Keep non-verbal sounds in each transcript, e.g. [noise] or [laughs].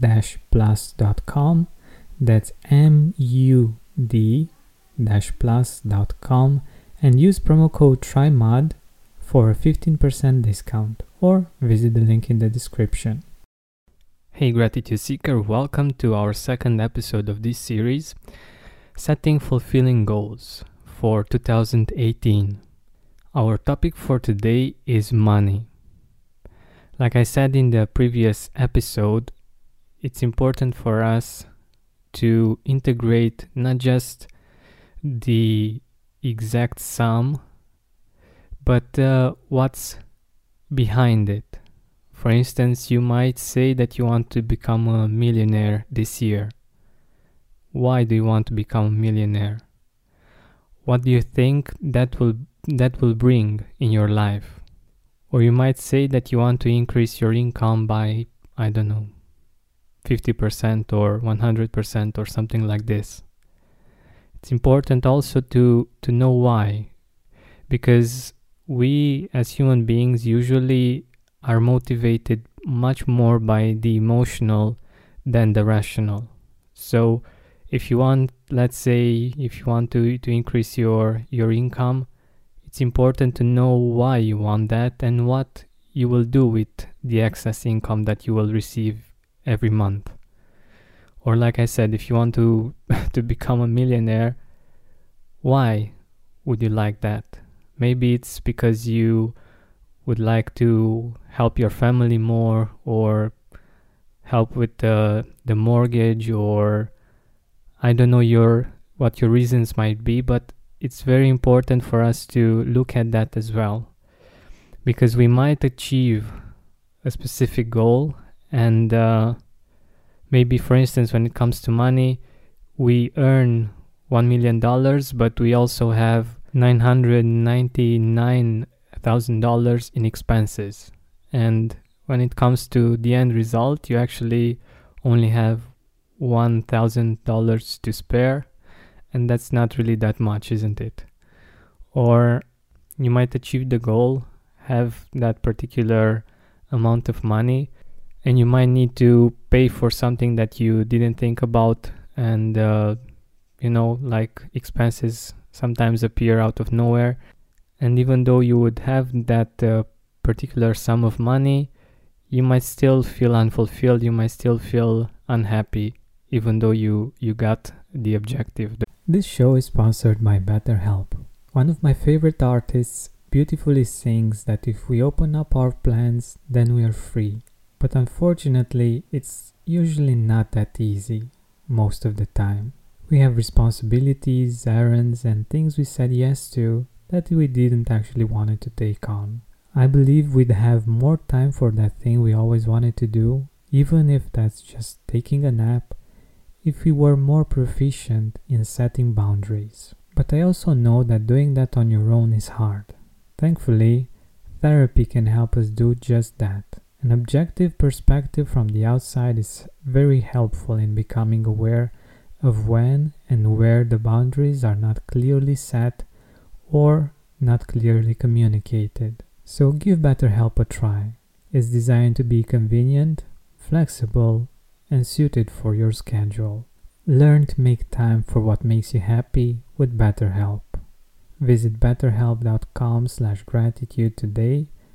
mood-plus.com. That's M U D plus.com and use promo code TRYMUD for a 15% discount or visit the link in the description. Hey Gratitude Seeker, welcome to our second episode of this series, Setting Fulfilling Goals for 2018. Our topic for today is money. Like I said in the previous episode, it's important for us to integrate not just the exact sum, but uh, what's behind it. For instance, you might say that you want to become a millionaire this year. Why do you want to become a millionaire? What do you think that will that will bring in your life? Or you might say that you want to increase your income by I don't know 50% or 100% or something like this. It's important also to, to know why, because we as human beings usually are motivated much more by the emotional than the rational. So if you want let's say if you want to, to increase your your income, it's important to know why you want that and what you will do with the excess income that you will receive every month or like I said, if you want to [laughs] to become a millionaire, why would you like that? Maybe it's because you would like to help your family more or help with the the mortgage or I don't know your what your reasons might be, but it's very important for us to look at that as well. Because we might achieve a specific goal and uh, maybe for instance when it comes to money we earn 1 million dollars but we also have $999,000 in expenses. And when it comes to the end result you actually only have $1,000 to spare. And that's not really that much isn't it? Or you might achieve the goal have that particular amount of money and you might need to pay for something that you didn't think about and uh, you know like expenses sometimes appear out of nowhere. And even though you would have that uh, particular sum of money you might still feel unfulfilled you might still feel unhappy even though you you got the objective. This show is sponsored by betterhelp. One of my favorite artists beautifully sings that if we open up our plans then we are free but unfortunately, it's usually not that easy most of the time. We have responsibilities, errands, and things we said yes to that we didn't actually wanted to take on. I believe we'd have more time for that thing we always wanted to do, even if that's just taking a nap, if we were more proficient in setting boundaries. But I also know that doing that on your own is hard. Thankfully, therapy can help us do just that. An objective perspective from the outside is very helpful in becoming aware of when and where the boundaries are not clearly set or not clearly communicated. So give BetterHelp a try. It's designed to be convenient, flexible, and suited for your schedule. Learn to make time for what makes you happy with BetterHelp. Visit betterhelp.com slash gratitude today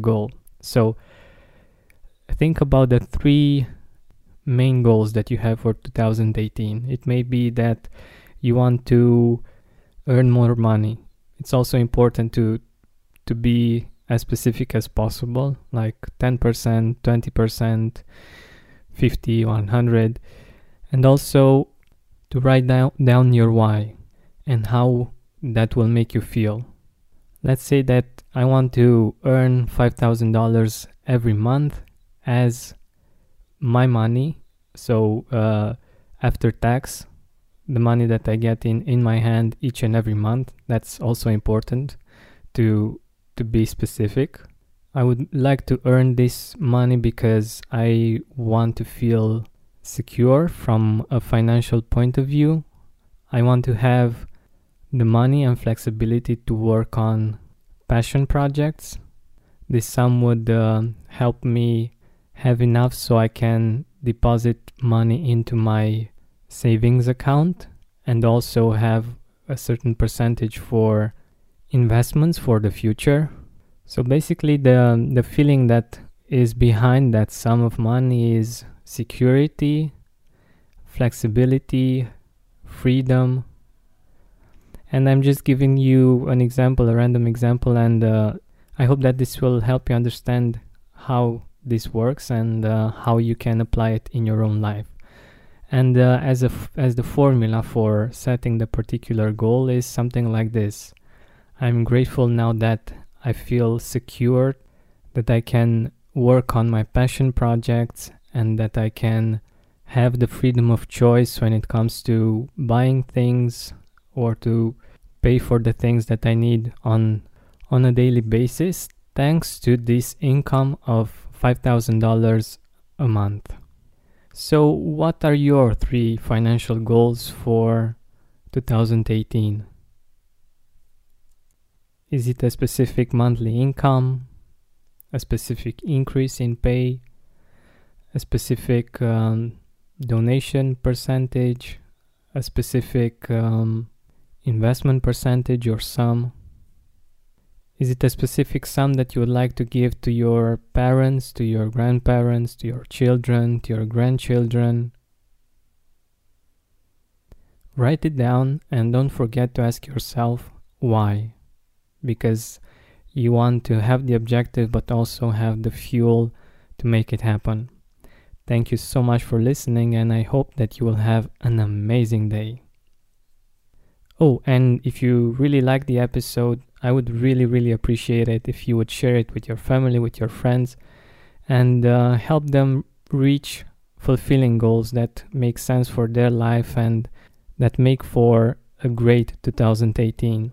Goal. So think about the three main goals that you have for 2018. It may be that you want to earn more money it's also important to to be as specific as possible like 10% 20% 50 100 and also to write down, down your why and how that will make you feel let's say that i want to earn $5000 every month as my money so uh, after tax the money that I get in in my hand each and every month. That's also important to to be specific. I would like to earn this money because I want to feel secure from a financial point of view. I want to have the money and flexibility to work on passion projects. This sum would uh, help me have enough so I can deposit money into my savings account and also have a certain percentage for investments for the future. So basically the the feeling that is behind that sum of money is security, flexibility, freedom. And I'm just giving you an example, a random example, and uh, I hope that this will help you understand how this works and uh, how you can apply it in your own life. And uh, as a f- as the formula for setting the particular goal is something like this. I'm grateful now that i feel secure that i can work on my passion projects and that i can have the freedom of choice when it comes to buying things or to pay for the things that I need on on a daily basis thanks to this income of $5000 a month. So what are your 3 financial goals for 2018? Is it a specific monthly income, a specific increase in pay, a specific um, donation percentage, a specific um, investment percentage or sum? Is it a specific sum that you would like to give to your parents, to your grandparents, to your children, to your grandchildren? Write it down and don't forget to ask yourself why. Because you want to have the objective but also have the fuel to make it happen. Thank you so much for listening, and I hope that you will have an amazing day. Oh, and if you really like the episode, I would really, really appreciate it if you would share it with your family, with your friends, and uh, help them reach fulfilling goals that make sense for their life and that make for a great 2018.